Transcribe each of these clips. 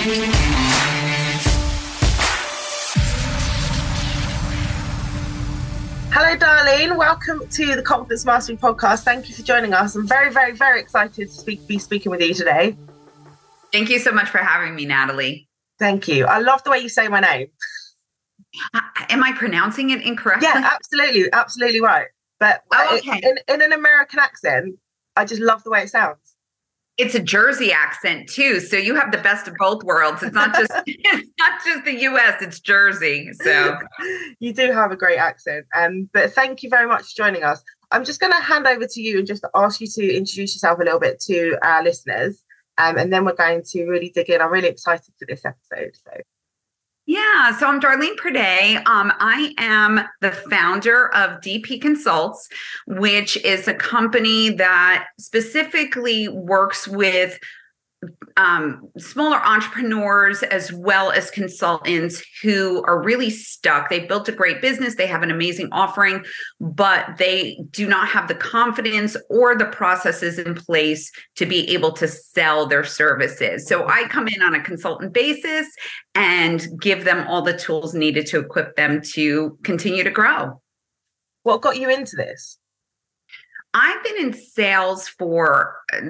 Hello, Darleen. Welcome to the Confidence Mastery Podcast. Thank you for joining us. I'm very, very, very excited to speak, be speaking with you today. Thank you so much for having me, Natalie. Thank you. I love the way you say my name. Uh, am I pronouncing it incorrectly? Yeah, absolutely, absolutely right. But oh, okay. in, in an American accent, I just love the way it sounds. It's a Jersey accent too, so you have the best of both worlds. It's not just it's not just the U.S. It's Jersey. So you do have a great accent. Um, but thank you very much for joining us. I'm just going to hand over to you and just ask you to introduce yourself a little bit to our listeners, um, and then we're going to really dig in. I'm really excited for this episode. So yeah, so I'm Darleen Priday. Um, I am the founder of DP Consults, which is a company that specifically works with um, smaller entrepreneurs as well as consultants who are really stuck. They built a great business, they have an amazing offering, but they do not have the confidence or the processes in place to be able to sell their services. So I come in on a consultant basis and give them all the tools needed to equip them to continue to grow. What got you into this? I've been in sales for uh,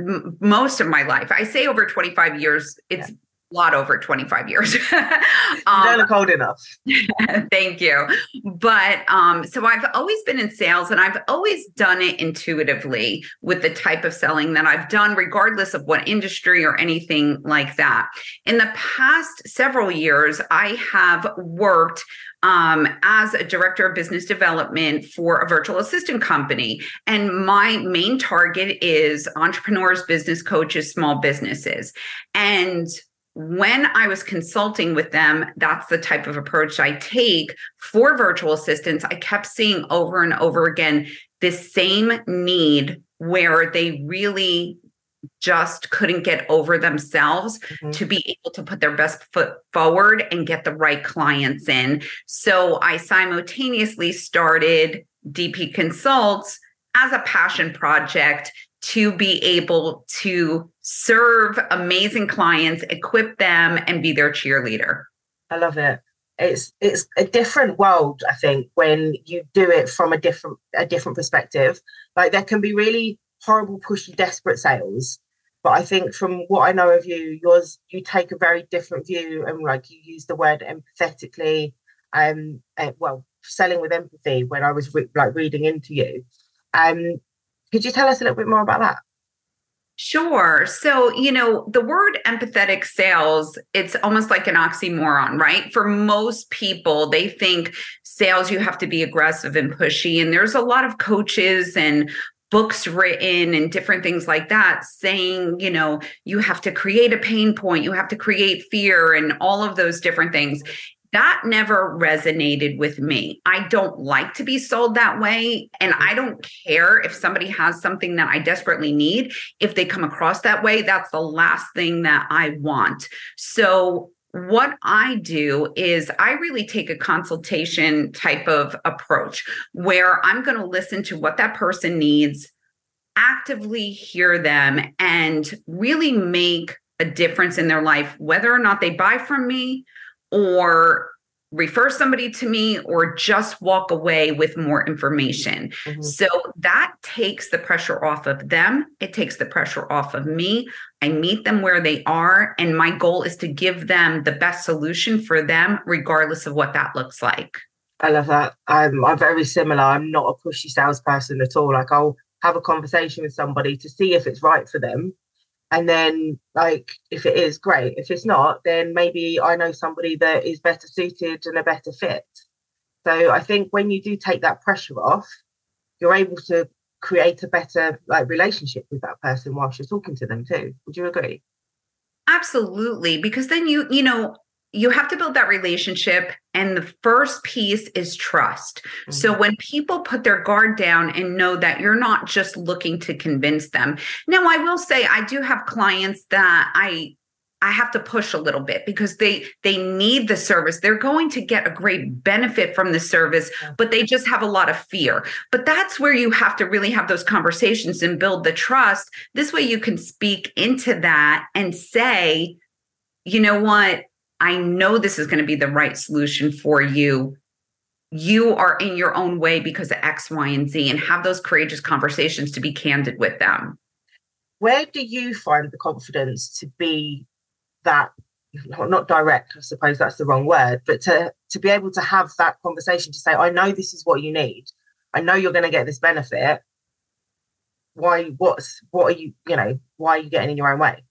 most of my life. I say over 25 years. It's yeah. A lot over 25 years. um, you don't look old enough. thank you. But um, so I've always been in sales and I've always done it intuitively with the type of selling that I've done, regardless of what industry or anything like that. In the past several years, I have worked um, as a director of business development for a virtual assistant company. And my main target is entrepreneurs, business coaches, small businesses. And when I was consulting with them, that's the type of approach I take for virtual assistants. I kept seeing over and over again this same need where they really just couldn't get over themselves mm-hmm. to be able to put their best foot forward and get the right clients in. So I simultaneously started DP Consults as a passion project to be able to serve amazing clients, equip them, and be their cheerleader. I love it. It's it's a different world, I think, when you do it from a different a different perspective. Like there can be really horrible, pushy, desperate sales. But I think from what I know of you, yours you take a very different view and like you use the word empathetically. Um, uh, well, selling with empathy when I was re- like reading into you. Um, could you tell us a little bit more about that? Sure. So, you know, the word empathetic sales, it's almost like an oxymoron, right? For most people, they think sales, you have to be aggressive and pushy. And there's a lot of coaches and books written and different things like that saying you know you have to create a pain point you have to create fear and all of those different things that never resonated with me. I don't like to be sold that way. And mm-hmm. I don't care if somebody has something that I desperately need. If they come across that way, that's the last thing that I want. So what I do is I really take a consultation type of approach where I'm going to listen to what that person needs, actively hear them, and really make a difference in their life, whether or not they buy from me or refer somebody to me or just walk away with more information. Mm-hmm. So that takes the pressure off of them. It takes the pressure off of me. I meet them where they are. And my goal is to give them the best solution for them, regardless of what that looks like. I love that. I'm, I'm very similar. I'm not a pushy salesperson at all. Like I'll have a conversation with somebody to see if it's right for them and then like if it is great. If it's not then maybe i know somebody that is better suited and a better fit. So i think when you do take that pressure off you're able to create a better like relationship with that person whilst you're talking to them too. Would you agree? Absolutely because then you you know you have to build that relationship and the first piece is trust. Mm-hmm. so when people put their guard down and know that you're not just looking to convince them. Now i will say i do have clients that i i have to push a little bit because they they need the service. They're going to get a great benefit from the service but they just have a lot of fear. But that's where you have to really have those conversations and build the trust. This way you can speak into that and say you know what? I know this is going to be the right solution for you. You are in your own way because of X, Y, and Z, and have those courageous conversations to be candid with them. Where do you find the confidence to be that not direct, I suppose that's the wrong word, but to to be able to have that conversation to say, I know this is what you need. I know you're going to get this benefit. Why? What's what are you? You know, why are you getting in your own way?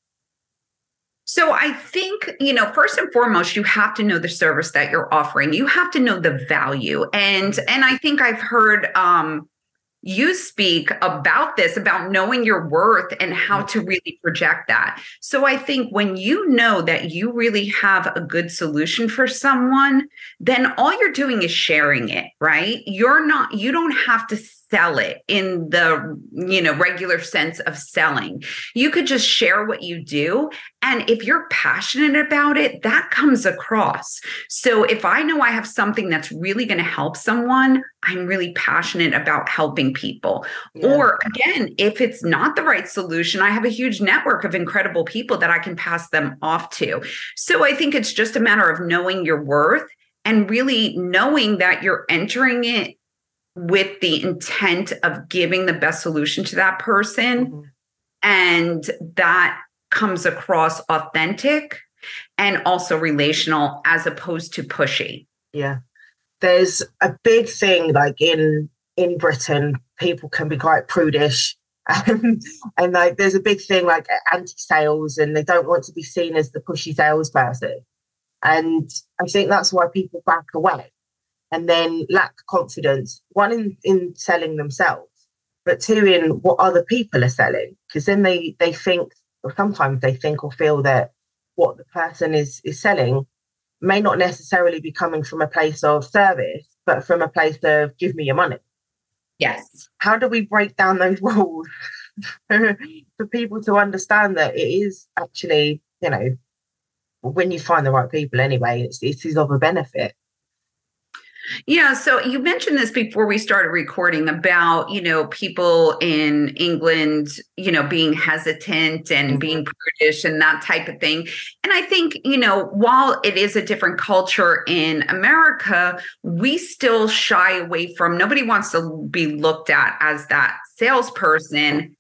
So I think, you know, first and foremost, you have to know the service that you're offering. You have to know the value. And and I think I've heard um you speak about this about knowing your worth and how to really project that. So I think when you know that you really have a good solution for someone, then all you're doing is sharing it, right? You're not you don't have to sell it in the you know regular sense of selling. You could just share what you do and if you're passionate about it that comes across. So if i know i have something that's really going to help someone i'm really passionate about helping people. Yeah. or again if it's not the right solution i have a huge network of incredible people that i can pass them off to. So i think it's just a matter of knowing your worth and really knowing that you're entering it with the intent of giving the best solution to that person. Mm-hmm. And that comes across authentic and also relational as opposed to pushy. Yeah. There's a big thing like in in Britain, people can be quite prudish. and like there's a big thing like anti-sales and they don't want to be seen as the pushy salesperson. And I think that's why people back away and then lack confidence, one in, in selling themselves, but two in what other people are selling. Because then they they think, or sometimes they think or feel that what the person is is selling may not necessarily be coming from a place of service, but from a place of give me your money. Yes. How do we break down those walls for people to understand that it is actually, you know, when you find the right people anyway, it's, it is of a benefit. Yeah. So you mentioned this before we started recording about, you know, people in England, you know, being hesitant and mm-hmm. being prudish and that type of thing. And I think, you know, while it is a different culture in America, we still shy away from, nobody wants to be looked at as that salesperson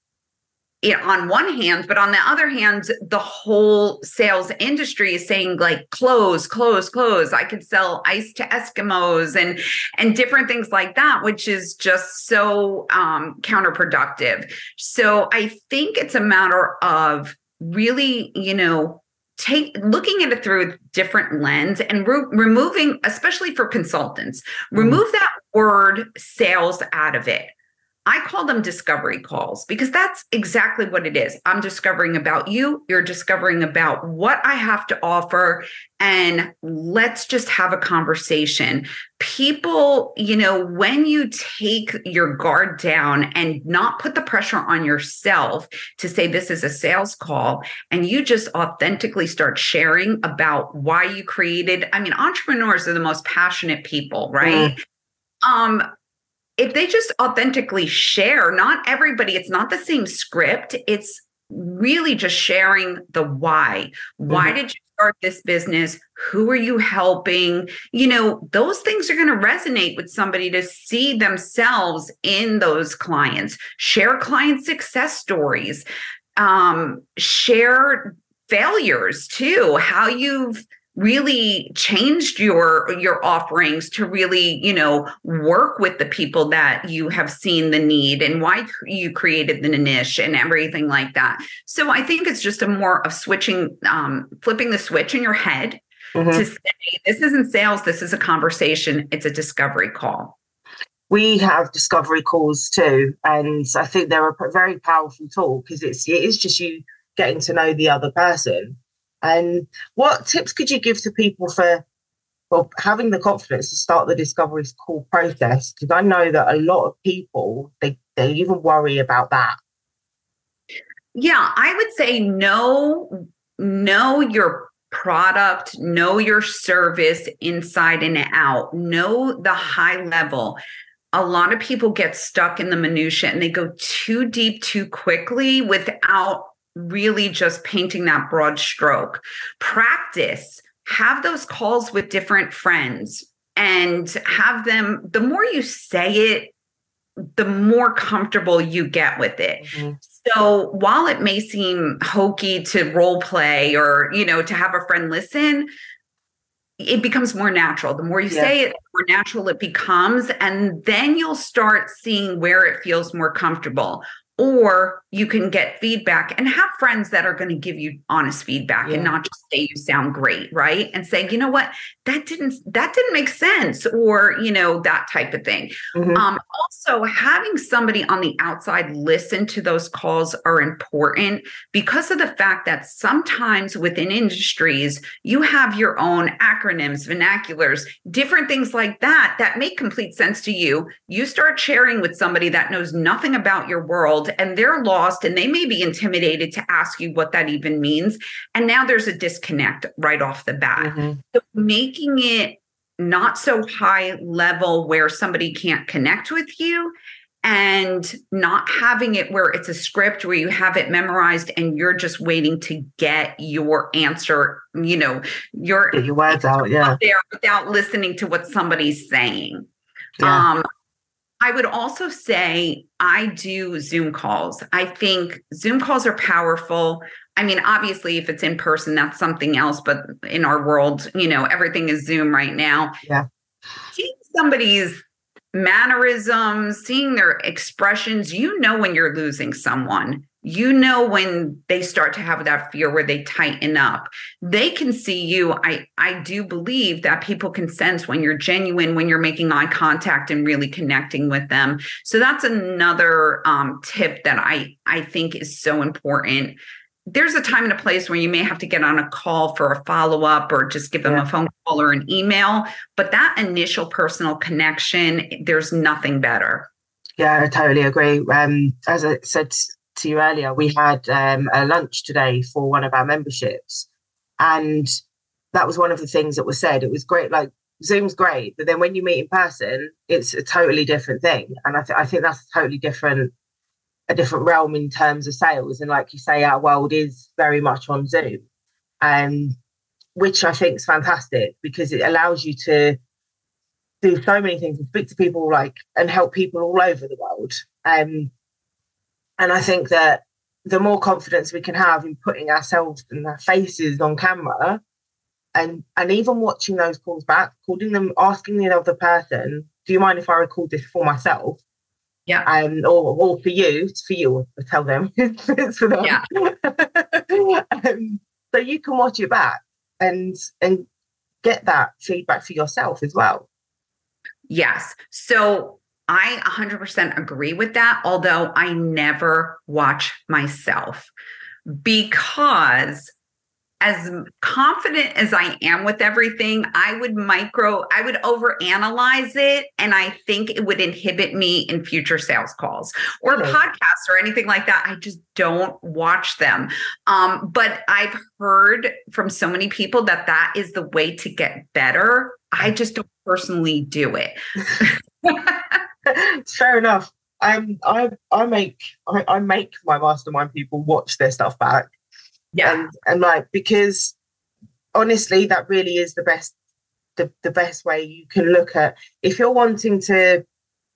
it, on one hand, but on the other hand, the whole sales industry is saying like close, close, close. I could sell ice to Eskimos and and different things like that, which is just so um, counterproductive. So I think it's a matter of really, you know, take looking at it through a different lens and re- removing, especially for consultants, mm-hmm. remove that word sales out of it I call them discovery calls because that's exactly what it is. I'm discovering about you, you're discovering about what I have to offer, and let's just have a conversation. People, you know, when you take your guard down and not put the pressure on yourself to say this is a sales call, and you just authentically start sharing about why you created, I mean, entrepreneurs are the most passionate people, right? Mm. Um, if they just authentically share, not everybody, it's not the same script. It's really just sharing the why. Why mm-hmm. did you start this business? Who are you helping? You know, those things are going to resonate with somebody to see themselves in those clients. Share client success stories. Um, share failures too, how you've really changed your your offerings to really you know work with the people that you have seen the need and why you created the niche and everything like that. So i think it's just a more of switching um, flipping the switch in your head mm-hmm. to say this isn't sales this is a conversation it's a discovery call. We have discovery calls too and i think they're a very powerful tool because it's it is just you getting to know the other person and what tips could you give to people for well having the confidence to start the discovery call process? Because I know that a lot of people they they even worry about that. Yeah, I would say know know your product, know your service inside and out, know the high level. A lot of people get stuck in the minutia and they go too deep too quickly without really just painting that broad stroke. Practice, have those calls with different friends and have them, the more you say it, the more comfortable you get with it. Mm-hmm. So while it may seem hokey to role play or, you know, to have a friend listen, it becomes more natural. The more you yeah. say it, the more natural it becomes. And then you'll start seeing where it feels more comfortable or you can get feedback and have friends that are going to give you honest feedback yeah. and not just say you sound great right and say you know what that didn't that didn't make sense or you know that type of thing mm-hmm. um, also having somebody on the outside listen to those calls are important because of the fact that sometimes within industries you have your own acronyms vernaculars different things like that that make complete sense to you you start sharing with somebody that knows nothing about your world and they're lost and they may be intimidated to ask you what that even means. And now there's a disconnect right off the bat. Mm-hmm. So making it not so high level where somebody can't connect with you and not having it where it's a script where you have it memorized and you're just waiting to get your answer, you know, your, your words out, yeah. there without listening to what somebody's saying. Yeah. Um, I would also say I do Zoom calls. I think Zoom calls are powerful. I mean, obviously, if it's in person, that's something else. But in our world, you know, everything is Zoom right now. Yeah. Seeing somebody's mannerisms, seeing their expressions, you know when you're losing someone you know when they start to have that fear where they tighten up. They can see you. I i do believe that people can sense when you're genuine when you're making eye contact and really connecting with them. So that's another um, tip that i i think is so important. There's a time and a place where you may have to get on a call for a follow up or just give them yeah. a phone call or an email but that initial personal connection there's nothing better. Yeah, I totally agree. Um, as I said to you earlier, we had um, a lunch today for one of our memberships, and that was one of the things that was said. It was great, like Zoom's great, but then when you meet in person, it's a totally different thing, and I, th- I think that's a totally different a different realm in terms of sales. And like you say, our world is very much on Zoom, um, which I think is fantastic because it allows you to do so many things and speak to people like and help people all over the world. Um, and I think that the more confidence we can have in putting ourselves and our faces on camera and and even watching those calls back, calling them, asking the other person, do you mind if I record this for myself? Yeah. Um, or, or for you, it's for you, tell them it's for them. Yeah. um, so you can watch it back and and get that feedback for yourself as well. Yes. So I 100% agree with that, although I never watch myself because as confident as I am with everything, I would micro, I would overanalyze it. And I think it would inhibit me in future sales calls or okay. podcasts or anything like that. I just don't watch them. Um, but I've heard from so many people that that is the way to get better. I just don't personally do it. Fair enough. Um, I I make I, I make my mastermind people watch their stuff back. Yeah. And and like because honestly, that really is the best the, the best way you can look at if you're wanting to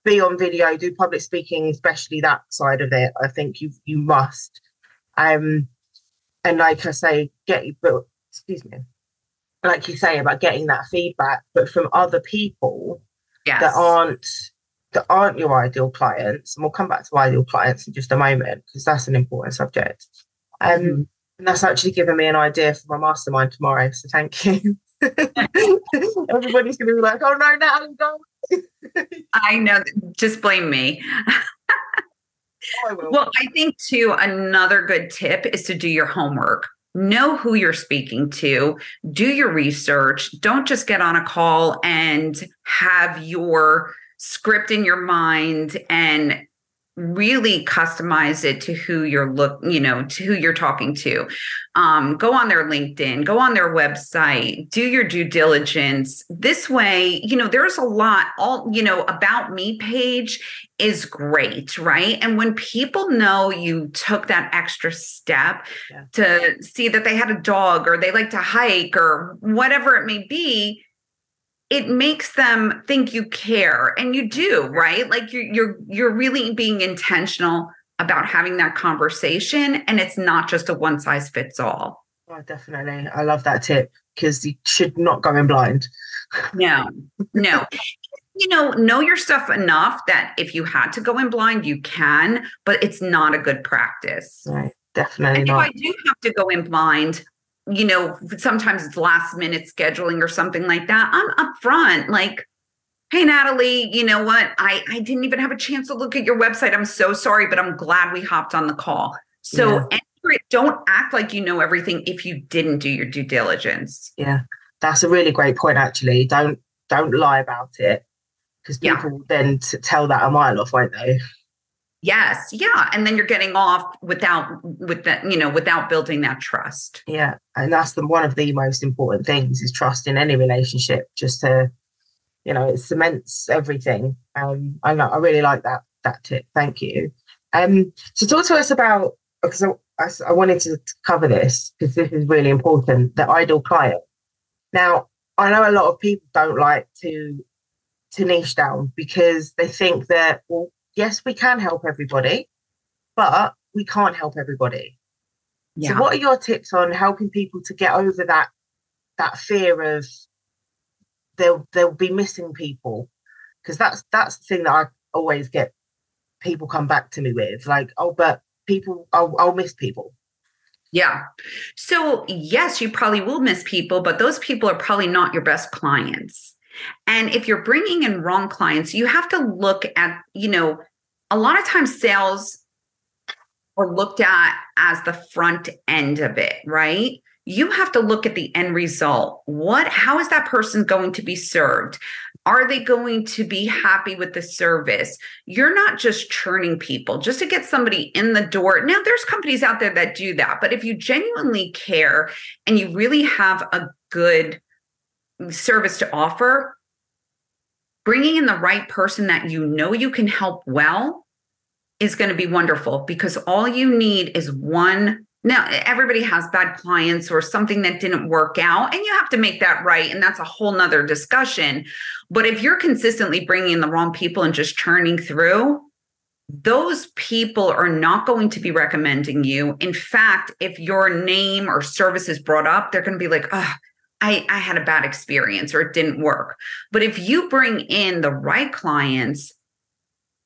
be on video, do public speaking, especially that side of it, I think you you must. Um and like I say, get but excuse me. Like you say about getting that feedback, but from other people yes. that aren't that aren't your ideal clients, and we'll come back to ideal clients in just a moment because that's an important subject. Um, mm-hmm. And that's actually given me an idea for my mastermind tomorrow. So thank you. Everybody's going to be like, oh no, Natalie. I know. Just blame me. I well, I think too, another good tip is to do your homework know who you're speaking to, do your research. Don't just get on a call and have your script in your mind and really customize it to who you're look you know to who you're talking to. Um, go on their linkedin go on their website do your due diligence. This way you know there's a lot all you know about me page is great right? And when people know you took that extra step yeah. to see that they had a dog or they like to hike or whatever it may be it makes them think you care and you do right? Like you're you're you're really being intentional about having that conversation and it's not just a one size fits all. Oh, definitely. I love that tip because you should not go in blind. No no. You know know your stuff enough that if you had to go in blind you can but it's not a good practice. Right definitely and not. if i do have to go in blind you know, sometimes it's last minute scheduling or something like that. I'm upfront, like, hey Natalie, you know what? I I didn't even have a chance to look at your website. I'm so sorry, but I'm glad we hopped on the call. So yeah. don't act like you know everything if you didn't do your due diligence. Yeah, that's a really great point. Actually, don't don't lie about it because people yeah. then t- tell that a mile off, won't they? Yes. Yeah. And then you're getting off without with that, you know, without building that trust. Yeah. And that's the one of the most important things is trust in any relationship, just to, you know, it cements everything. Um, I know I really like that that tip. Thank you. Um, so talk to us about because I, I, I wanted to cover this because this is really important, the ideal client. Now, I know a lot of people don't like to to niche down because they think that well yes, we can help everybody, but we can't help everybody. Yeah. So what are your tips on helping people to get over that that fear of they'll they'll be missing people? Because that's that's the thing that I always get people come back to me with, like, oh, but people I'll, I'll miss people. Yeah. So, yes, you probably will miss people, but those people are probably not your best clients. And if you're bringing in wrong clients, you have to look at, you know, a lot of times sales are looked at as the front end of it, right? You have to look at the end result. What, how is that person going to be served? Are they going to be happy with the service? You're not just churning people just to get somebody in the door. Now, there's companies out there that do that, but if you genuinely care and you really have a good service to offer, bringing in the right person that you know you can help well is going to be wonderful because all you need is one now everybody has bad clients or something that didn't work out and you have to make that right and that's a whole nother discussion. But if you're consistently bringing in the wrong people and just churning through those people are not going to be recommending you. In fact if your name or service is brought up they're going to be like oh I, I had a bad experience or it didn't work. But if you bring in the right clients,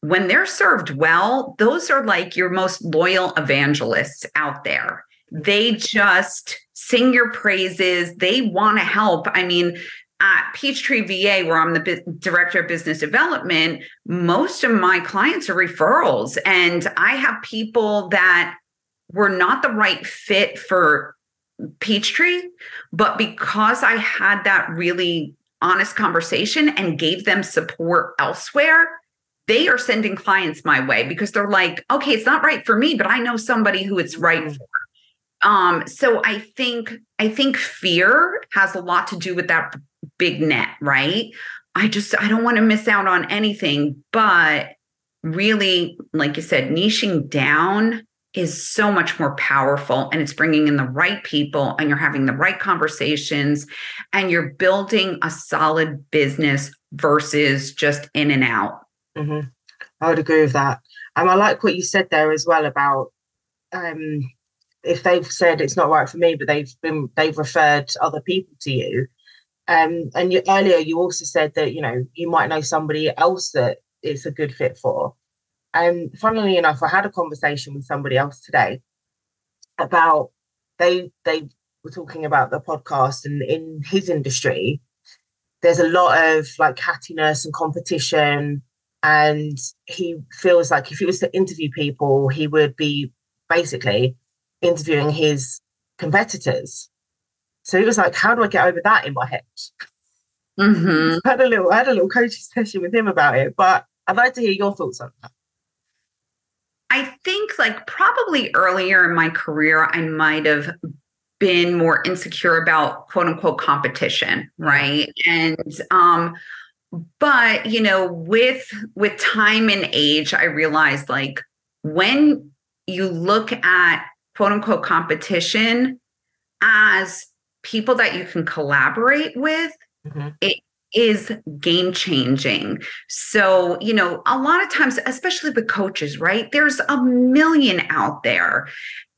when they're served well, those are like your most loyal evangelists out there. They just sing your praises. They want to help. I mean, at Peachtree VA, where I'm the director of business development, most of my clients are referrals. And I have people that were not the right fit for Peachtree, but because I had that really honest conversation and gave them support elsewhere, they are sending clients my way because they're like, okay, it's not right for me, but I know somebody who it's right mm-hmm. for. Um, so I think I think fear has a lot to do with that big net, right? I just I don't want to miss out on anything, but really, like you said, niching down is so much more powerful and it's bringing in the right people and you're having the right conversations and you're building a solid business versus just in and out. Mm-hmm. I would agree with that. And I like what you said there as well about um, if they've said it's not right for me, but they've been they've referred other people to you. Um, and you, earlier you also said that you know you might know somebody else that it's a good fit for. And funnily enough, I had a conversation with somebody else today about they they were talking about the podcast and in his industry, there's a lot of like cattiness and competition. And he feels like if he was to interview people, he would be basically interviewing his competitors. So he was like, How do I get over that in my head? Mm-hmm. I had a little I had a little coaching session with him about it, but I'd like to hear your thoughts on that. I think like probably earlier in my career, I might have been more insecure about quote unquote competition, right? And um but you know with with time and age I realized like when you look at quote unquote competition as people that you can collaborate with, mm-hmm. it is game changing. So, you know, a lot of times, especially with coaches, right? There's a million out there.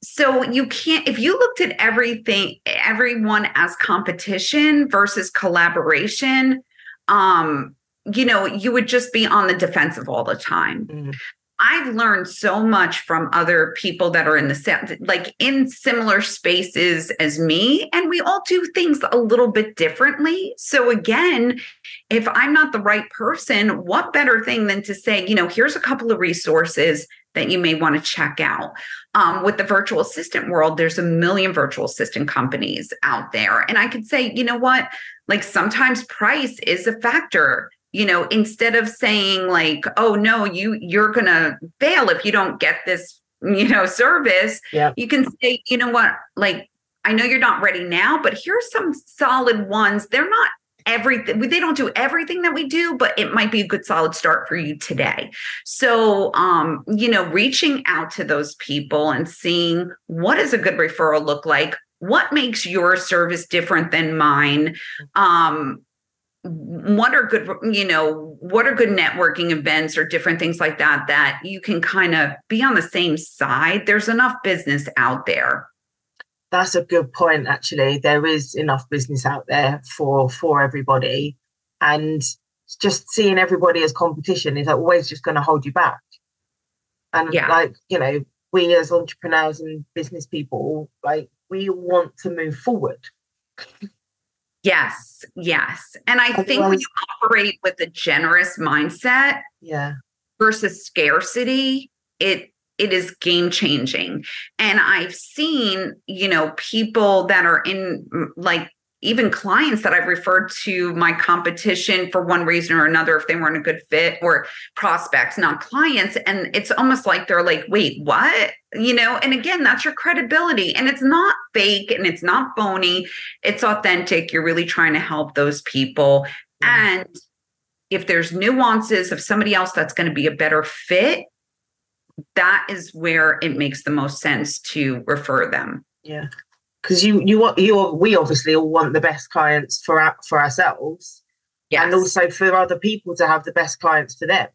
So you can't, if you looked at everything, everyone as competition versus collaboration, um, you know, you would just be on the defensive all the time. Mm. I've learned so much from other people that are in the like in similar spaces as me and we all do things a little bit differently. So again, if I'm not the right person, what better thing than to say, you know, here's a couple of resources that you may want to check out. Um, with the virtual assistant world, there's a million virtual assistant companies out there. And I could say, you know what? Like sometimes price is a factor you know instead of saying like oh no you you're gonna fail if you don't get this you know service yeah. you can say you know what? Like i know you're not ready now but here's some solid ones. They're not everything they don't do everything that we do but it might be a good solid start for you today. So um you know reaching out to those people and seeing what does a good referral look like? What makes your service different than mine? Um what are good you know what are good networking events or different things like that that you can kind of be on the same side? There's enough business out there. That's a good point actually. There is enough business out there for for everybody. And just seeing everybody as competition is always just going to hold you back. And yeah. like you know we as entrepreneurs and business people like we want to move forward Yes, yes. And I Otherwise, think when you operate with a generous mindset yeah. versus scarcity, it it is game changing. And I've seen, you know, people that are in like even clients that I've referred to my competition for one reason or another, if they weren't a good fit, or prospects, not clients. And it's almost like they're like, wait, what? You know, and again, that's your credibility. And it's not fake and it's not phony, it's authentic. You're really trying to help those people. And if there's nuances of somebody else that's going to be a better fit, that is where it makes the most sense to refer them. Yeah because you you want you we obviously all want the best clients for our, for ourselves yes. and also for other people to have the best clients for them.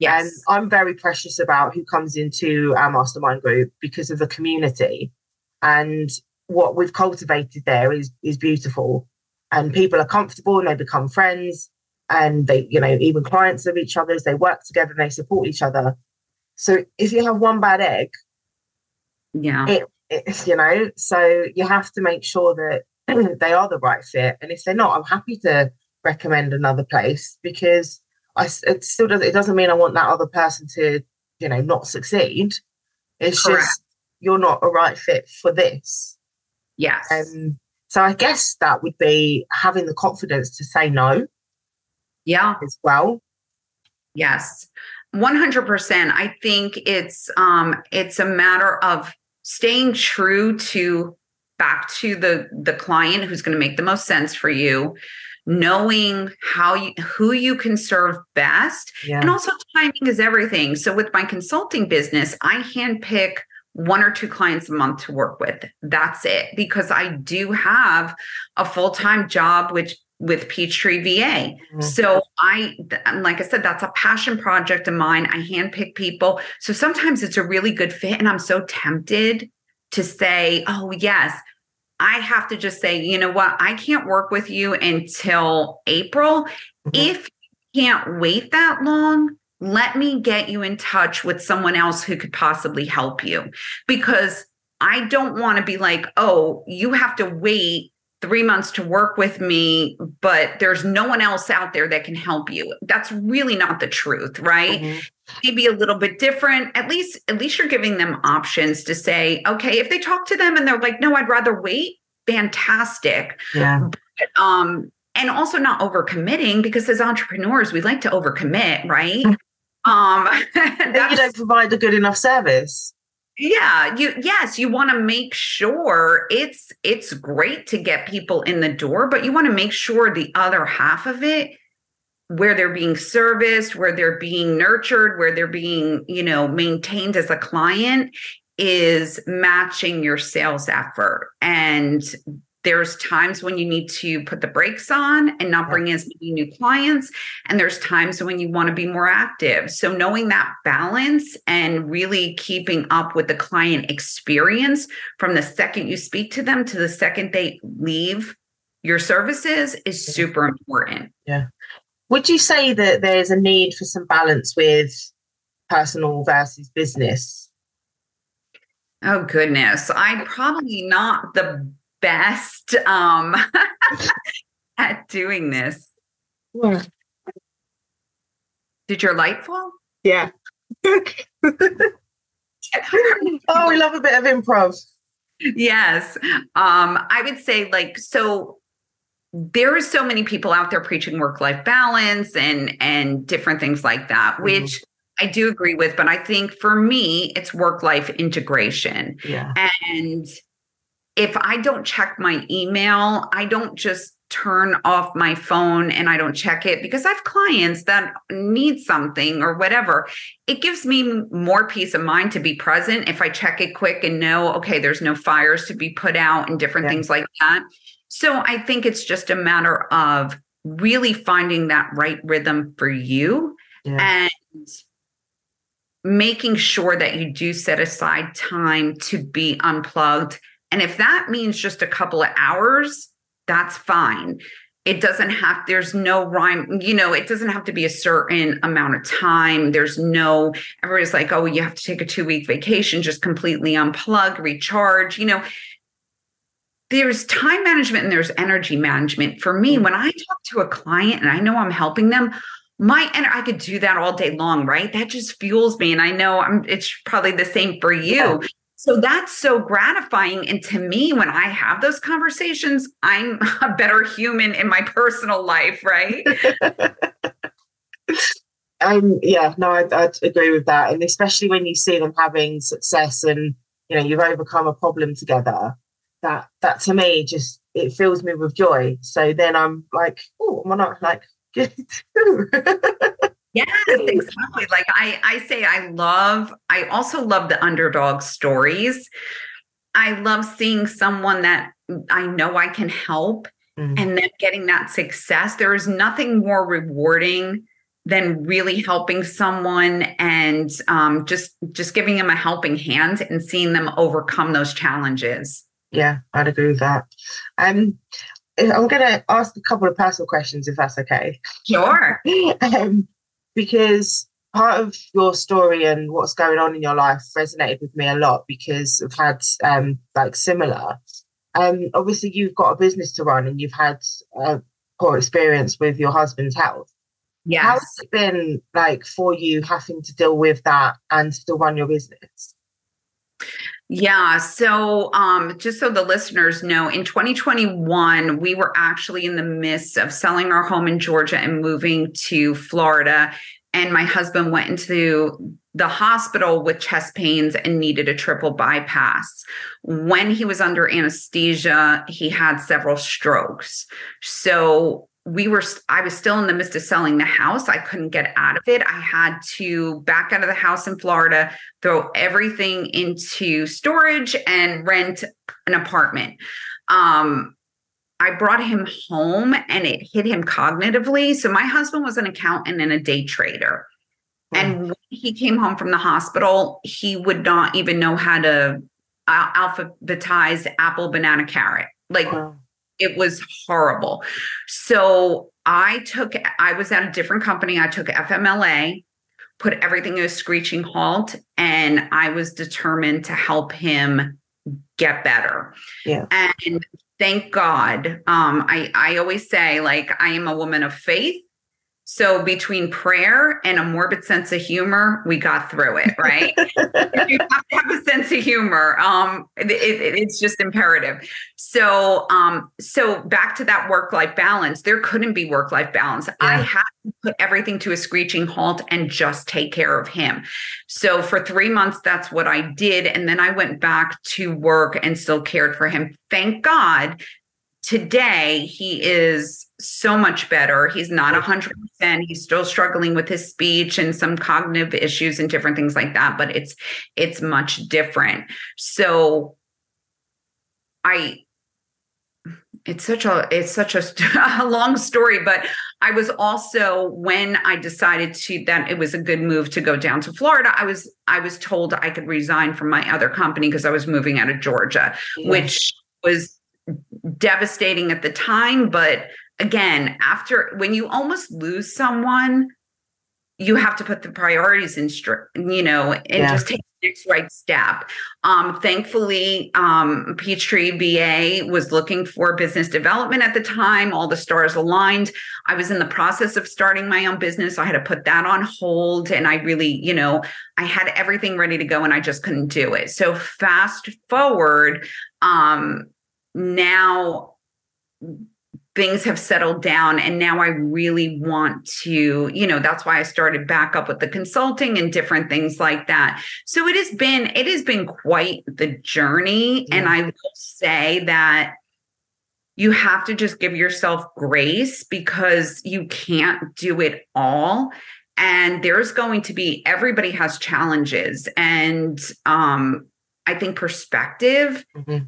Yes. and i'm very precious about who comes into our mastermind group because of the community. And what we've cultivated there is is beautiful. And people are comfortable and they become friends and they you know even clients of each other's they work together and they support each other. So if you have one bad egg yeah. it you know so you have to make sure that they are the right fit. And if they're not i'm happy to recommend another place because i it still does it doesn't mean i want that other person to you know not succeed. It's Correct. just you're not a right fit for this. Yes. Um, so i guess that would be having the confidence to say no. Yeah. As well. Yes. 100% i think it's um it's a matter of staying true to back to the the client who's going to make the most sense for you knowing how you who you can serve best yeah. and also timing is everything so with my consulting business i handpick one or two clients a month to work with that's it because i do have a full-time job which with Peachtree VA. Mm-hmm. So I, like I said, that's a passion project of mine. I handpick people. So sometimes it's a really good fit. And I'm so tempted to say, oh, yes, I have to just say, you know what? I can't work with you until April. Mm-hmm. If you can't wait that long, let me get you in touch with someone else who could possibly help you because I don't want to be like, oh, you have to wait three months to work with me, but there's no one else out there that can help you. That's really not the truth, right? Mm-hmm. Maybe a little bit different. At least, at least you're giving them options to say, okay, if they talk to them and they're like, no, I'd rather wait, fantastic. Yeah. But, um, and also not overcommitting because as entrepreneurs, we like to overcommit, right? Um, then you don't provide a good enough service. Yeah, you yes, you want to make sure it's it's great to get people in the door, but you want to make sure the other half of it where they're being serviced, where they're being nurtured, where they're being, you know, maintained as a client is matching your sales effort. And there's times when you need to put the brakes on and not bring in as many new clients. And there's times when you want to be more active. So, knowing that balance and really keeping up with the client experience from the second you speak to them to the second they leave your services is super important. Yeah. Would you say that there's a need for some balance with personal versus business? Oh goodness, I'm probably not the best um, at doing this. Yeah. Did your light fall? Yeah. oh, we love a bit of improv. Yes. Um, I would say like so there are so many people out there preaching work life balance and and different things like that mm-hmm. which i do agree with but i think for me it's work life integration yeah and if i don't check my email i don't just turn off my phone and i don't check it because i have clients that need something or whatever it gives me more peace of mind to be present if i check it quick and know okay there's no fires to be put out and different yeah. things like that so I think it's just a matter of really finding that right rhythm for you yeah. and making sure that you do set aside time to be unplugged. And if that means just a couple of hours, that's fine. It doesn't have, there's no rhyme, you know, it doesn't have to be a certain amount of time. There's no, everybody's like, oh, you have to take a two week vacation, just completely unplug, recharge. You know, there's time management and there's energy management. For me, mm. when I talk to a client and I know I'm helping them, my and I could do that all day long, right? That just fuels me. And I know I'm it's probably the same for you. Yeah. So that's so gratifying. And to me, when I have those conversations, I'm a better human in my personal life, right? um, yeah, no, I, I agree with that. And especially when you see them having success and you know you've overcome a problem together that that to me just it fills me with joy. So then I'm like, oh, am I not like good Yes, exactly. Like I, I say, I love. I also love the underdog stories. I love seeing someone that I know I can help, mm-hmm. and then getting that success. There is nothing more rewarding than really helping someone and um, just just giving them a helping hand and seeing them overcome those challenges. Yeah, I'd agree with that. Um, I'm going to ask a couple of personal questions, if that's okay. Sure. um, because part of your story and what's going on in your life resonated with me a lot because I've had um, like similar. Um, obviously, you've got a business to run and you've had a poor experience with your husband's health. Yes. How's it been like for you having to deal with that and still run your business? Yeah. So, um, just so the listeners know, in 2021, we were actually in the midst of selling our home in Georgia and moving to Florida. And my husband went into the hospital with chest pains and needed a triple bypass. When he was under anesthesia, he had several strokes. So, we were i was still in the midst of selling the house. I couldn't get out of it. I had to back out of the house in florida throw everything into storage and rent an apartment. Um, i brought him home and it hit him cognitively. So my husband was an accountant and a day trader. And when he came home from the hospital he would not even know how to uh, alphabetize apple banana carrot. Like it was horrible. So I took, I was at a different company. I took FMLA, put everything to a screeching halt, and I was determined to help him get better. Yeah. And thank God. Um, I, I always say, like, I am a woman of faith. So between prayer and a morbid sense of humor, we got through it, right? you have to have a sense of humor. Um, it, it, it's just imperative. So, um, so back to that work-life balance. There couldn't be work-life balance. Yeah. I had to put everything to a screeching halt and just take care of him. So for three months, that's what I did, and then I went back to work and still cared for him. Thank God today he is so much better. He's not 100% he's still struggling with his speech and some cognitive issues and different things like that but it's it's much different. So i it's such a it's such a, a, long story but i was also when i decided to that it was a good move to go down to florida i was i was told i could resign from my other company because i was moving out of georgia yeah. which was devastating at the time but again after when you almost lose someone you have to put the priorities in you know and yeah. just take the next right step. Um thankfully um Peachtree VA was looking for business development at the time. All the stars aligned. I was in the process of starting my own business. I had to put that on hold and i really you know i had everything ready to go and i just couldn't do it. So fast forward um now things have settled down and now i really want to you know that's why i started back up with the consulting and different things like that. So it has been it has been quite the journey and i will say that you have to just give yourself grace because you can't do it all and there's going to be everybody has challenges and um i think perspective mm-hmm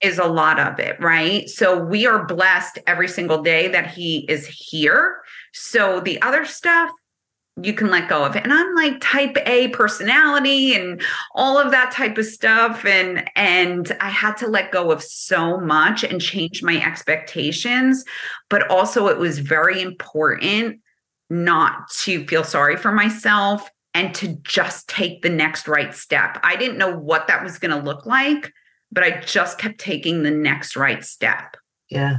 is a lot of it, right? So we are blessed every single day that he is here. So the other stuff you can let go of. And I'm like type A personality and all of that type of stuff and and I had to let go of so much and change my expectations, but also it was very important not to feel sorry for myself and to just take the next right step. I didn't know what that was going to look like but I just kept taking the next right step. Yeah.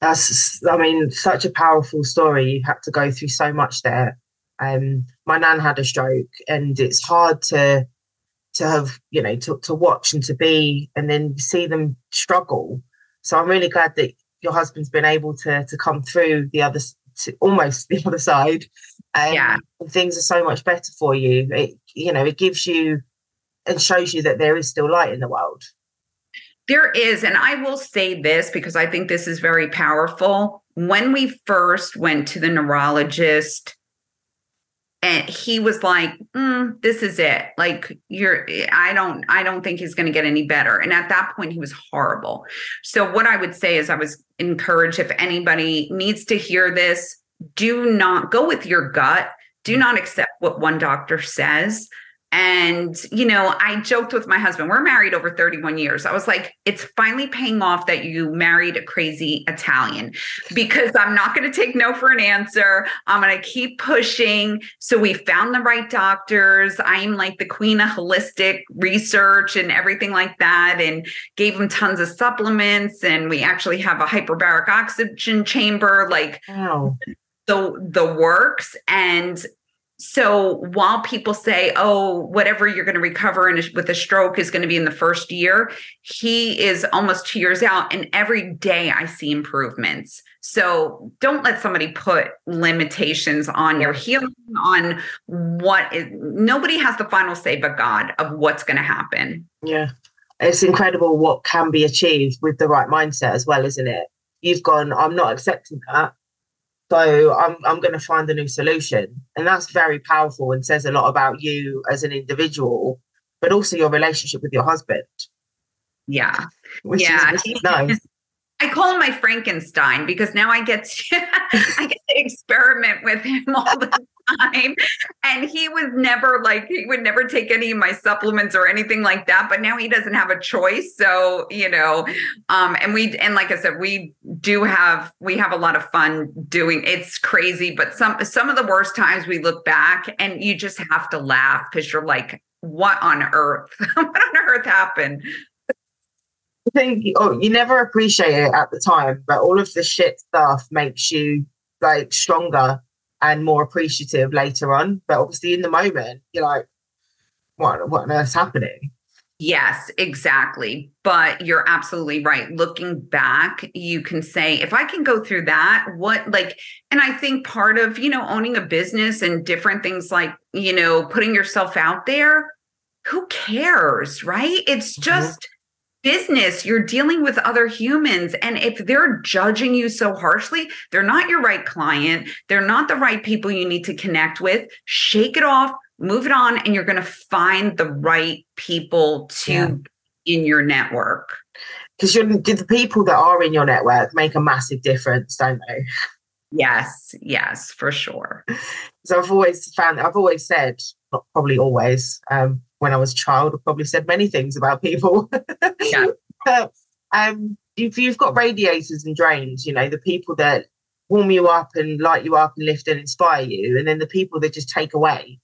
That's, I mean, such a powerful story. You had to go through so much there. Um, my nan had a stroke, and it's hard to to have, you know, to, to watch and to be, and then see them struggle. So I'm really glad that your husband's been able to to come through the other, to almost the other side. Um, yeah, things are so much better for you. It, you know, it gives you and shows you that there is still light in the world. There is, and I will say this because I think this is very powerful. When we first went to the neurologist, and he was like, mm, "This is it. Like you're, I don't, I don't think he's going to get any better." And at that point, he was horrible. So what I would say is, I was encouraged if anybody needs to hear this, do not go with your gut. Do not accept what one doctor says and, you know, I joked with my husband, we're married over 31 years. I was like, it's finally paying off that you married a crazy Italian because I'm not going to take no for an answer. I'm going to keep pushing. So we found the right doctors. I'm like the queen of holistic research and everything like that, and gave him tons of supplements. And we actually have a hyperbaric oxygen chamber, like wow. the, the works. And so while people say oh whatever you're going to recover in a, with a stroke is going to be in the first year he is almost two years out and every day i see improvements. So don't let somebody put limitations on your healing on what is, nobody has the final say but god of what's going to happen. Yeah. It's incredible what can be achieved with the right mindset as well isn't it? You've gone i'm not accepting that so I'm I'm going to find a new solution, and that's very powerful and says a lot about you as an individual, but also your relationship with your husband. Yeah, yeah, nice. I call him my Frankenstein because now I get to, I get to experiment with him all the time. And he was never like he would never take any of my supplements or anything like that. But now he doesn't have a choice. So, you know, um, and we and like I said, we do have we have a lot of fun doing it's crazy, but some some of the worst times we look back and you just have to laugh because you're like, what on earth? what on earth happened? Think oh, you never appreciate it at the time, but all of the shit stuff makes you like stronger and more appreciative later on. But obviously, in the moment, you're like, what, what on earth's happening? Yes, exactly. But you're absolutely right. Looking back, you can say, if I can go through that, what like, and I think part of, you know, owning a business and different things like, you know, putting yourself out there, who cares, right? It's mm-hmm. just mm-hmm. Business. You're dealing with other humans. And if they're judging you so harshly, they're not your right client. They're not the right people you need to connect with. Shake it off, move it on and you're going to find the right people to yeah. in your network because you're do the people that are in your network make a massive difference don't they yes yes for sure so i've always found i've always said not probably always um, when i was a child i've probably said many things about people yeah. um, if you've got radiators and drains you know the people that warm you up and light you up and lift and inspire you and then the people that just take away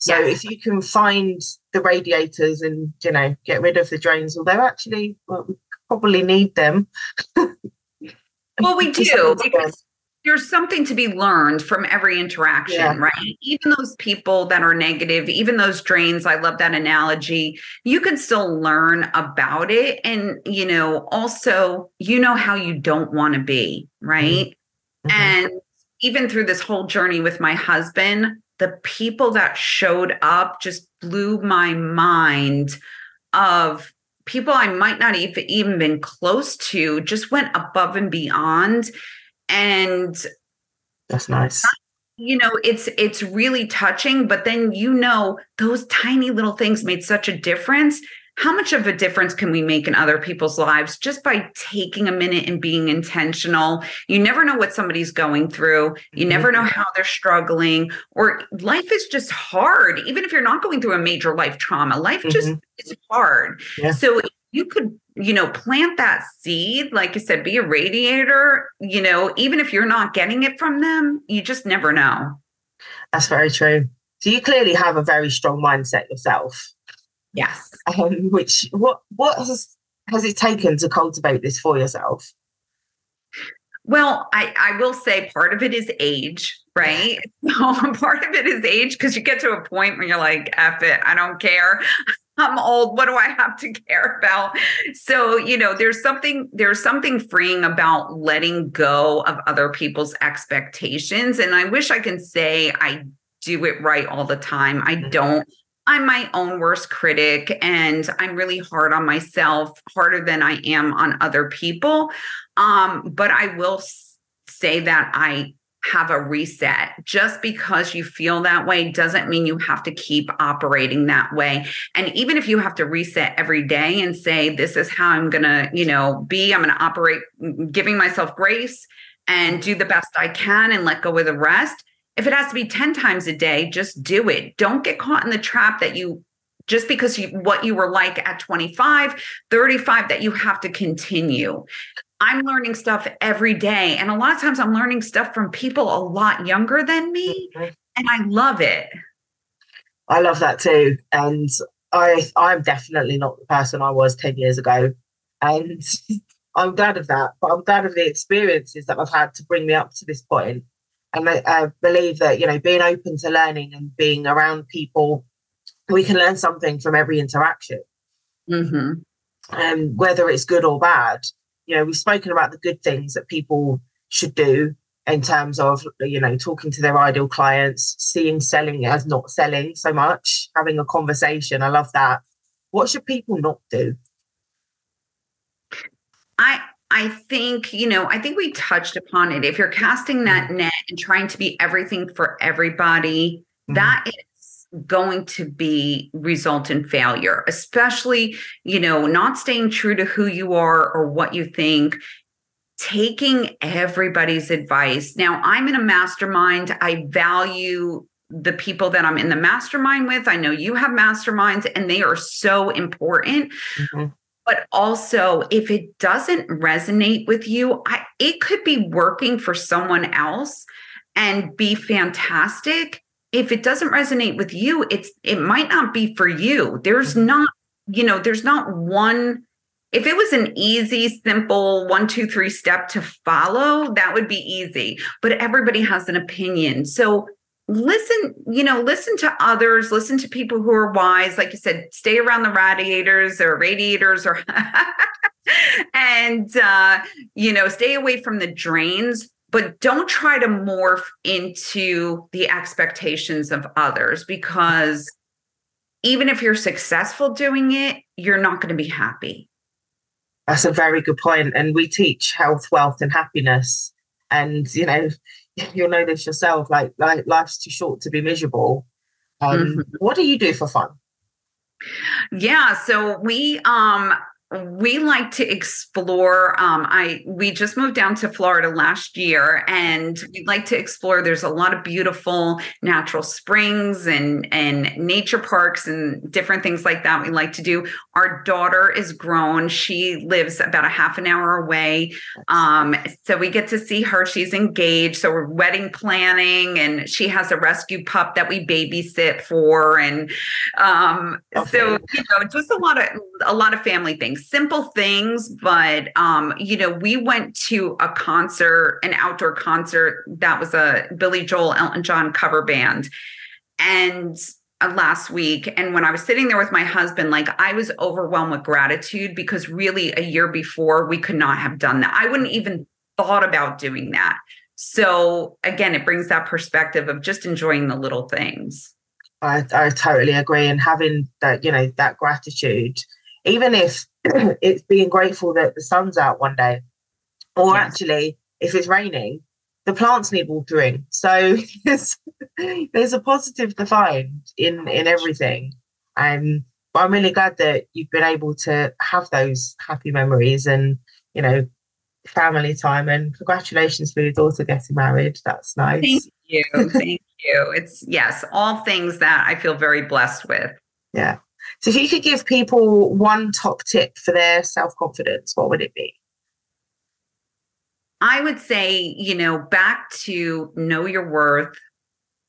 so yes. if you can find the radiators and you know get rid of the drains, although actually well, we probably need them. well, we do because there's something to be learned from every interaction, yeah. right? Even those people that are negative, even those drains, I love that analogy. You can still learn about it. And, you know, also, you know how you don't want to be, right? Mm-hmm. And even through this whole journey with my husband, the people that showed up just blew my mind of people I might not even even been close to just went above and beyond and that's nice you know it's it's really touching but then you know those tiny little things made such a difference how much of a difference can we make in other people's lives just by taking a minute and being intentional? You never know what somebody's going through. You never know mm-hmm. how they're struggling, or life is just hard. Even if you're not going through a major life trauma, life mm-hmm. just is hard. Yeah. So you could, you know, plant that seed, like you said, be a radiator, you know, even if you're not getting it from them, you just never know. That's very true. So you clearly have a very strong mindset yourself. Yes. Um, which what what has has it taken to cultivate this for yourself? Well, I, I will say part of it is age, right? So part of it is age because you get to a point when you're like, F it, I don't care. I'm old. What do I have to care about? So, you know, there's something there's something freeing about letting go of other people's expectations. And I wish I can say I do it right all the time. I mm-hmm. don't. I'm my own worst critic and I'm really hard on myself, harder than I am on other people. Um, but I will say that I have a reset. Just because you feel that way doesn't mean you have to keep operating that way. And even if you have to reset every day and say, this is how I'm going to, you know, be, I'm going to operate, giving myself grace and do the best I can and let go of the rest if it has to be 10 times a day, just do it. Don't get caught in the trap that you just because you what you were like at 25, 35 that you have to continue. I'm learning stuff every day and a lot of times I'm learning stuff from people a lot younger than me mm-hmm. and I love it. I love that too and I I'm definitely not the person I was 10 years ago and I'm glad of that but I'm glad of the experiences that I've had to bring me up to this point and I, I believe that you know being open to learning and being around people we can learn something from every interaction mm-hmm. um, whether it's good or bad you know we've spoken about the good things that people should do in terms of you know talking to their ideal clients seeing selling as not selling so much having a conversation i love that what should people not do i I think, you know, I think we touched upon it. If you're casting that mm-hmm. net and trying to be everything for everybody, mm-hmm. that is going to be result in failure, especially, you know, not staying true to who you are or what you think, taking everybody's advice. Now, I'm in a mastermind. I value the people that I'm in the mastermind with. I know you have masterminds and they are so important. Mm-hmm but also if it doesn't resonate with you I, it could be working for someone else and be fantastic if it doesn't resonate with you it's it might not be for you there's mm-hmm. not you know there's not one if it was an easy, simple one, two, three step to follow, that would be easy. But everybody has an opinion. So listen, you know, listen to others, listen to people who are wise. Like you said, stay around the radiators or radiators or and uh, you know, stay away from the drains but don't try to morph into the expectations of others because even if you're successful doing it, you're not going to be happy. That's a very good point. And we teach health, wealth, and happiness. And you know, you'll know this yourself. Like, like life's too short to be miserable. Um, mm-hmm. What do you do for fun? Yeah, so we um we like to explore um, i we just moved down to florida last year and we like to explore. There's a lot of beautiful natural springs and and nature parks and different things like that we like to do. Our daughter is grown. She lives about a half an hour away um, so we get to see her. She's engaged so we're wedding planning and she has a rescue pup that we babysit for and um, okay. so you know just a lot of a lot of family things simple things, but um, you know, we went to a concert, an outdoor concert that was a Billy Joel Elton John cover band. And uh, last week and when i was sitting there with my husband like i was overwhelmed with gratitude because really a year before we could not have done that. I wouldn't even thought about doing that. So again it brings that perspective of just enjoying the little things. I, I totally agree. And having that you know that gratitude even if it's being grateful that the sun's out one day, or yes. actually, if it's raining, the plants need watering. So there's, there's a positive to find in in everything. Um, but I'm really glad that you've been able to have those happy memories and you know family time. And congratulations for your daughter getting married. That's nice. Thank you. Thank you. It's yes, all things that I feel very blessed with. Yeah. So if you could give people one top tip for their self confidence, what would it be? I would say, you know, back to know your worth,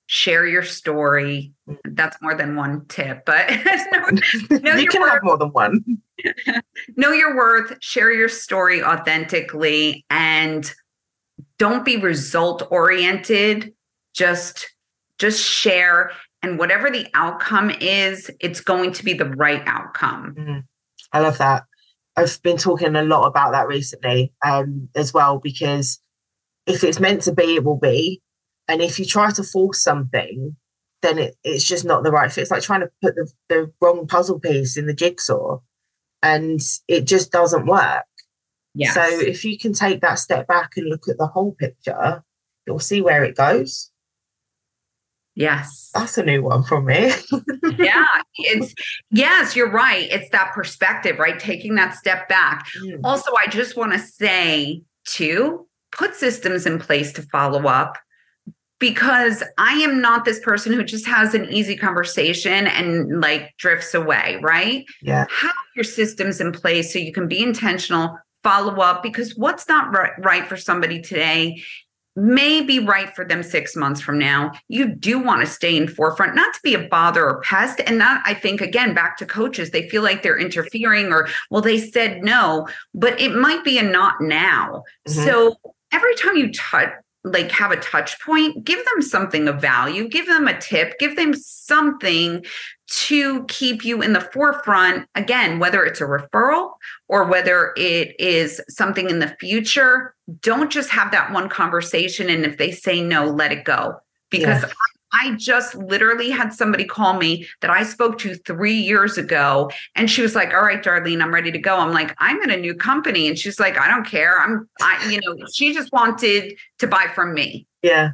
share your story. That's more than one tip, but know, know you can worth. have more than one. know your worth, share your story authentically, and don't be result oriented. Just just share and whatever the outcome is, it's going to be the right outcome. Mm-hmm. I love that. I've been talking a lot about that recently um, as well, because if it's meant to be, it will be. And if you try to force something, then it, it's just not the right fit. It's like trying to put the, the wrong puzzle piece in the jigsaw and it just doesn't work. Yes. So if you can take that step back and look at the whole picture, you'll see where it goes. Yes. That's a new one for me. yeah. It's yes, you're right. It's that perspective, right? Taking that step back. Mm. Also, I just want to say too, put systems in place to follow up because I am not this person who just has an easy conversation and like drifts away, right? Yeah. Have your systems in place so you can be intentional, follow up because what's not right, right for somebody today may be right for them six months from now. You do want to stay in forefront, not to be a bother or pest. And that I think again, back to coaches, they feel like they're interfering or well, they said no, but it might be a not now. Mm-hmm. So every time you touch like have a touch point, give them something of value, give them a tip, give them something to keep you in the forefront. Again, whether it's a referral or whether it is something in the future, don't just have that one conversation. And if they say no, let it go. Because yes. I just literally had somebody call me that I spoke to three years ago. And she was like, All right, Darleen, I'm ready to go. I'm like, I'm in a new company. And she's like, I don't care. I'm, I, you know, she just wanted to buy from me. Yeah.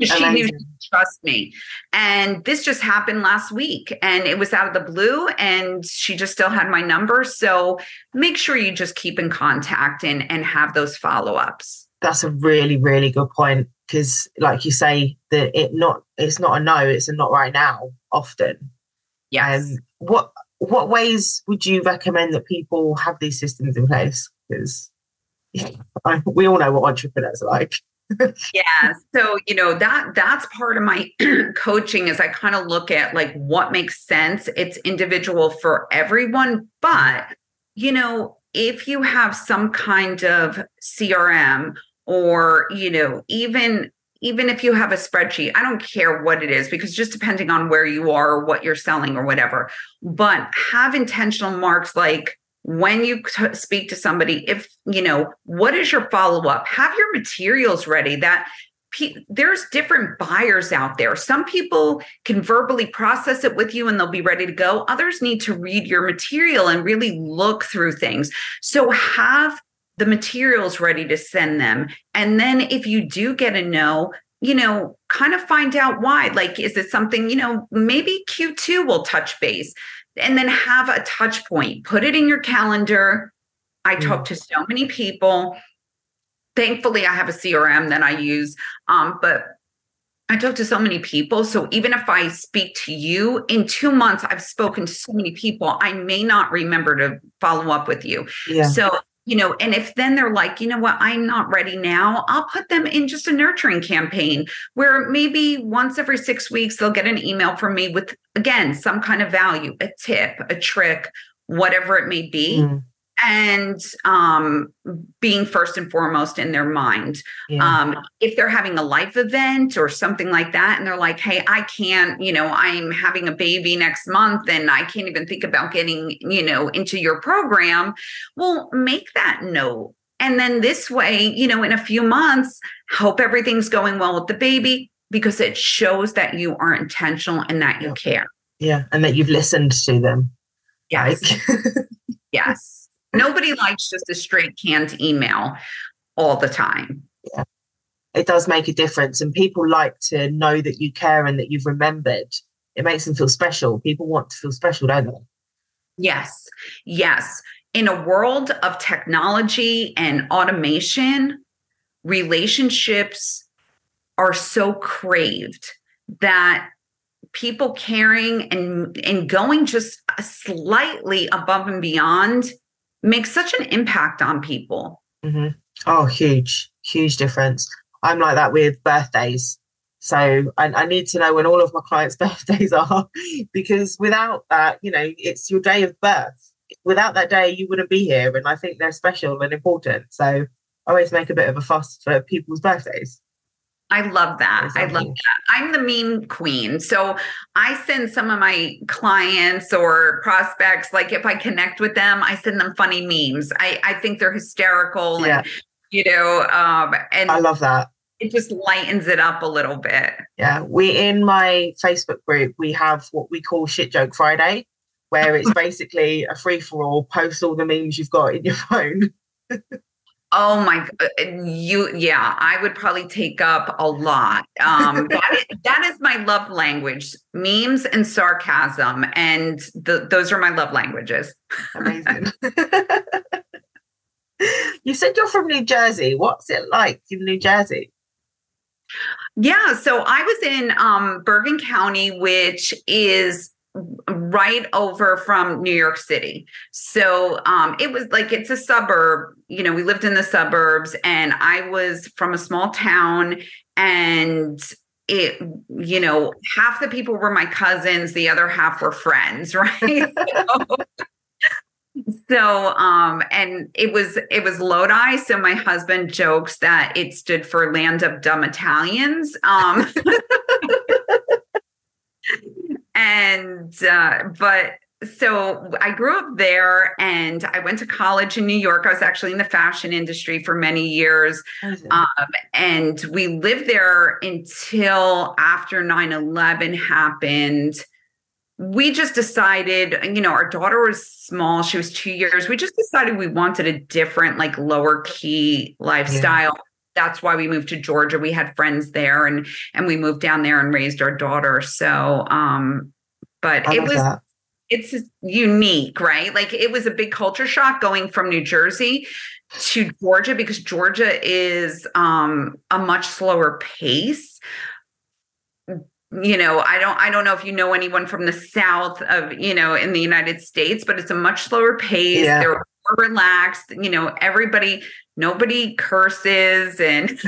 She Amazing. knew she trust me. And this just happened last week and it was out of the blue and she just still had my number. So make sure you just keep in contact and, and have those follow-ups. That's a really, really good point because like you say that it not it's not a no it's a not right now often. Yes. Um, what what ways would you recommend that people have these systems in place? Because we all know what entrepreneurs are like. Yeah so you know that that's part of my coaching is i kind of look at like what makes sense. It's individual for everyone but you know if you have some kind of crm or you know even even if you have a spreadsheet i don't care what it is because just depending on where you are or what you're selling or whatever. But have intentional marks like when you t- speak to somebody if you know what is your follow up have your materials ready that pe- there's different buyers out there. Some people can verbally process it with you and they'll be ready to go. Others need to read your material and really look through things. So have the materials ready to send them and then if you do get a no you know, kind of find out why. Like, is it something, you know, maybe Q2 will touch base and then have a touch point, put it in your calendar. I mm. talk to so many people. Thankfully, I have a CRM that I use. Um, but I talk to so many people. So even if I speak to you in two months, I've spoken to so many people, I may not remember to follow up with you. Yeah. So you know, and if then they're like, you know what, I'm not ready now, I'll put them in just a nurturing campaign where maybe once every six weeks they'll get an email from me with, again, some kind of value, a tip, a trick, whatever it may be. Mm and um, being first and foremost in their mind. Yeah. Um, if they're having a life event or something like that, and they're like, hey, I can't, you know, I'm having a baby next month and I can't even think about getting, you know, into your program, well, make that note. And then this way, you know, in a few months, hope everything's going well with the baby because it shows that you are intentional and that you care. Yeah. And that you've listened to them. Yes. yes. Nobody likes just a straight canned email all the time. Yeah. It does make a difference. And people like to know that you care and that you've remembered. It makes them feel special. People want to feel special, don't they? Yes. Yes. In a world of technology and automation, relationships are so craved that people caring and and going just slightly above and beyond makes such an impact on people. Mm-hmm. Oh, huge, huge difference. I'm like that with birthdays. So I, I, need to know when all of my clients' birthdays are because without that, you know, it's your day of birth. Without that day, you wouldn't be here. And I think they're special and important. So I always make a bit of a fuss for people's birthdays. I love that. I love that. I'm the meme queen. So I send some of my clients or prospects, like if I connect with them, I send them funny memes. I, I think they're hysterical yeah. and, you know, um, and I love that. It just lightens it up a little bit. Yeah. We, in my Facebook group, we have what we call Shit Joke Friday, where it's basically a free for all, post all the memes you've got in your phone. Oh my, uh, you, yeah, I would probably take up a lot. Um, that, is, that is my love language memes and sarcasm. And the, those are my love languages. Amazing. you said you're from New Jersey. What's it like in New Jersey? Yeah, so I was in um, Bergen County, which is right over from New York City. So um, it was like it's a suburb. You know, we lived in the suburbs, and I was from a small town, and it, you know, half the people were my cousins, the other half were friends, right? so, so um and it was it was lodi so my husband jokes that it stood for land of dumb italians um and uh, but so I grew up there and I went to college in New York. I was actually in the fashion industry for many years. Um, and we lived there until after 9 11 happened. We just decided, you know, our daughter was small. She was two years. We just decided we wanted a different, like lower key lifestyle. Yeah that's why we moved to Georgia. We had friends there and and we moved down there and raised our daughter. So um but it was that. it's unique, right? Like it was a big culture shock going from New Jersey to Georgia because Georgia is um a much slower pace you know i don't i don't know if you know anyone from the south of you know in the united states but it's a much slower pace yeah. they're more relaxed you know everybody nobody curses and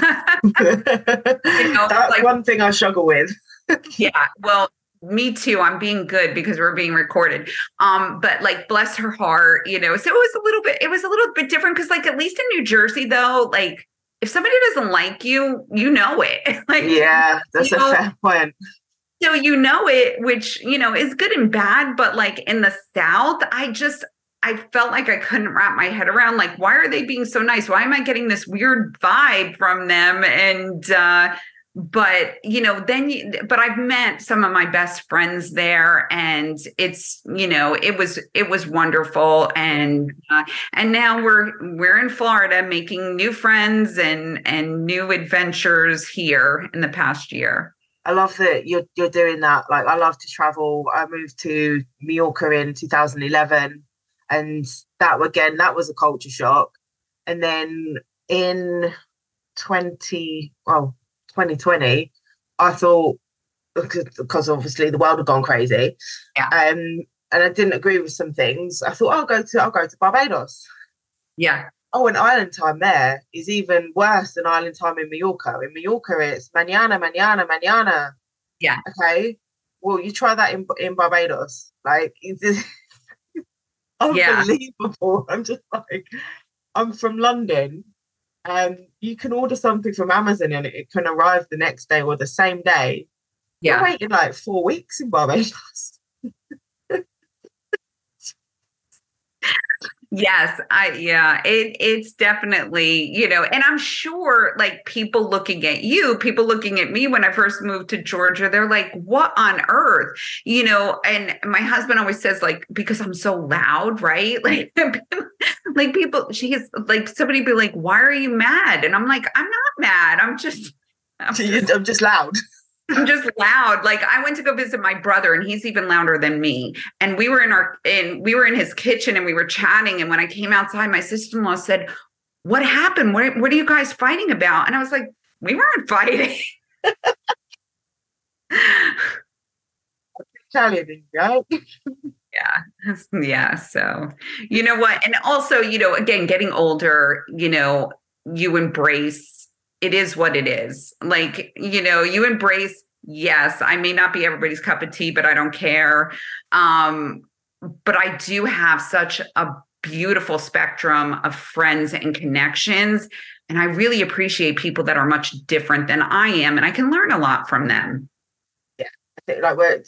you know, that's like, one thing I struggle with. yeah. Well, me too. I'm being good because we're being recorded. Um, but like bless her heart, you know. So it was a little bit, it was a little bit different because like at least in New Jersey though, like if somebody doesn't like you, you know it. like yeah, that's a know, fair point. So you know it, which you know is good and bad, but like in the South, I just I felt like I couldn't wrap my head around like why are they being so nice? Why am I getting this weird vibe from them? And uh but you know then you, but i've met some of my best friends there and it's you know it was it was wonderful. And uh, and now we're we're in florida making new friends and and new adventures here in the past year. I love that you're you're doing that. Like i love to travel. I moved to mallorca in 2011 and that again that was a culture shock and then in 20 well 2020, I thought because obviously the world had gone crazy, yeah. um, and I didn't agree with some things. I thought I'll go to I'll go to Barbados. Yeah. Oh, and island time there is even worse than island time in Mallorca. In Mallorca, it's mañana, mañana, mañana. Yeah. Okay. Well, you try that in in Barbados. Like unbelievable. Yeah. I'm just like, I'm from London um, you can order something from Amazon and it can arrive the next day or the same day. Yeah. You're waiting like four weeks in Barbados. Yes, I yeah, it it's definitely, you know, and I'm sure like people looking at you, people looking at me when I first moved to Georgia, they're like, "What on earth?" You know, and my husband always says like because I'm so loud, right? Like like people she's like somebody be like, "Why are you mad?" And I'm like, "I'm not mad. I'm just I'm just, I'm just loud." I'm just loud. Like I went to go visit my brother and he's even louder than me. And we were in our in we were in his kitchen and we were chatting. And when I came outside, my sister-in-law said, What happened? What what are you guys fighting about? And I was like, We weren't fighting. Right? yeah yeah so you know what and also you know again getting older you know you embrace it is what it is. Like, you know, you embrace, yes, I may not be everybody's cup of tea, but I don't care. Um, but I do have such a beautiful spectrum of friends and connections. And I really appreciate people that are much different than I am, and I can learn a lot from them. Yeah, I think like we're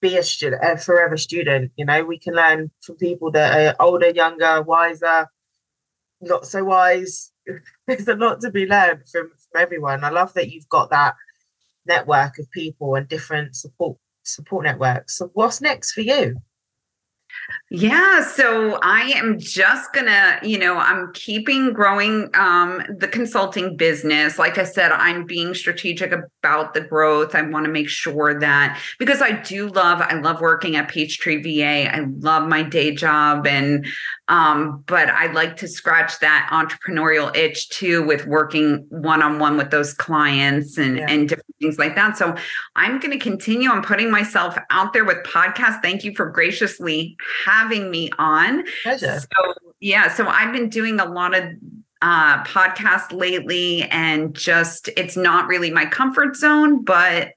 be a student, a forever student. You know, we can learn from people that are older, younger, wiser, not so wise, there's a lot to be learned from, from everyone. I love that you've got that network of people and different support support networks. So what's next for you? Yeah, so I am just gonna, you know, I'm keeping growing um, the consulting business. Like I said, I'm being strategic about the growth. I want to make sure that because I do love, I love working at Peachtree VA. I love my day job, and um, but I like to scratch that entrepreneurial itch too with working one on one with those clients and yeah. and different things like that. So I'm going to continue on putting myself out there with podcasts. Thank you for graciously having me on. Pleasure. So yeah, so I've been doing a lot of uh podcasts lately and just it's not really my comfort zone, but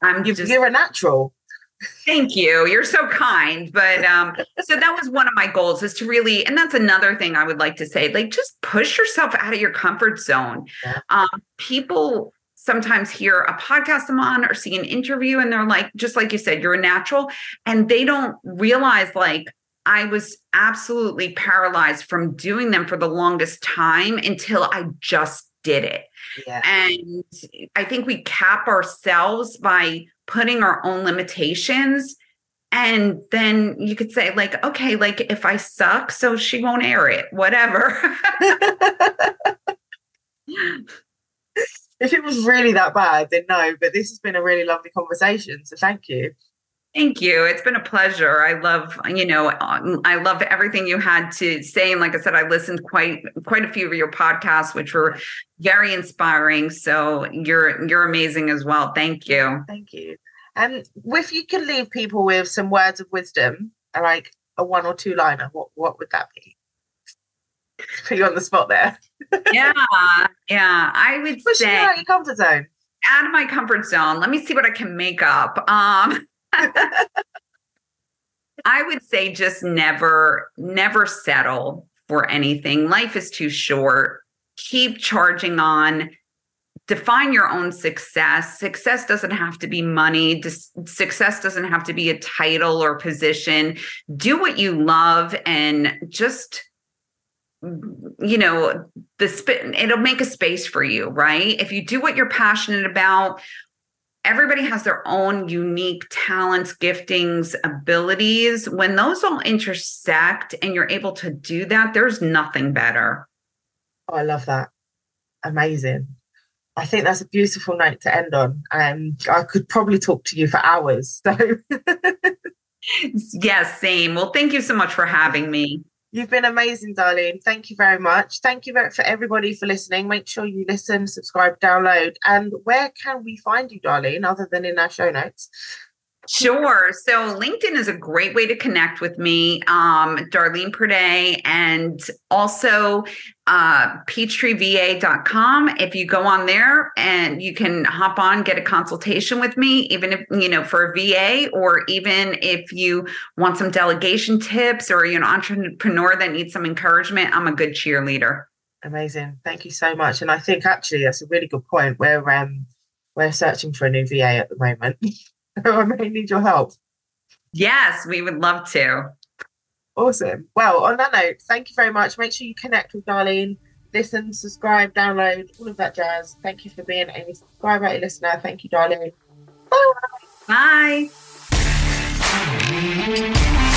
I'm you, just you're a natural. Thank you. You're so kind. But um, so that was one of my goals is to really, and that's another thing I would like to say, like just push yourself out of your comfort zone. Um, people sometimes hear a podcast I'm on or see an interview and they're like, just like you said, you're a natural. And they don't realize like I was absolutely paralyzed from doing them for the longest time until I just did it. Yeah. And I think we cap ourselves by putting our own limitations. And then you could say like okay like if i suck so she won't air it whatever. If it was really that bad then no but this has been a really lovely conversation so thank you Thank you. It's been a pleasure. I love, you know, um, I love everything you had to say. And like I said, I listened quite quite a few of your podcasts, which were very inspiring. So you're you're amazing as well. Thank you. Thank you. And if you can leave people with some words of wisdom, like a one or two liner, what what would that be? Put you on the spot there. yeah, yeah. I would Pushing say out your comfort zone. out of my comfort zone. Let me see what I can make up. Um, I would say just never, never settle for anything. Life is too short. Keep charging on. Define your own success. Success doesn't have to be money. Success doesn't have to be a title or position. Do what you love and just you know the sp- it'll make a space for you right if you do what you're passionate about everybody has their own unique talents, giftings, abilities. When those all intersect and you're able to do that, there's nothing better. Oh, I love that. Amazing. I think that's a beautiful note to end on. Um, I could probably talk to you for hours. So yes, same. Well, thank you so much for having me. You've been amazing, Darleen. Thank you very much. Thank you very for everybody for listening. Make sure you listen, subscribe, download. And where can we find you, Darleen, other than in our show notes? Sure. So LinkedIn is a great way to connect with me, um, Darleen Priday, and also uh, peachtreeva.com. If you go on there and you can hop on, get a consultation with me, even if, you know, for a VA, or even if you want some delegation tips or you're an entrepreneur that needs some encouragement, I'm a good cheerleader. Amazing. Thank you so much. And I think actually that's a really good point. We're um, we're searching for a new VA at the moment. I may need your help. Yes, we would love to. Awesome. Well, on that note, thank you very much. Make sure you connect with Darleen, listen, subscribe, download, all of that jazz. Thank you for being a subscriber, a listener. Thank you, Darleen. Bye. Bye.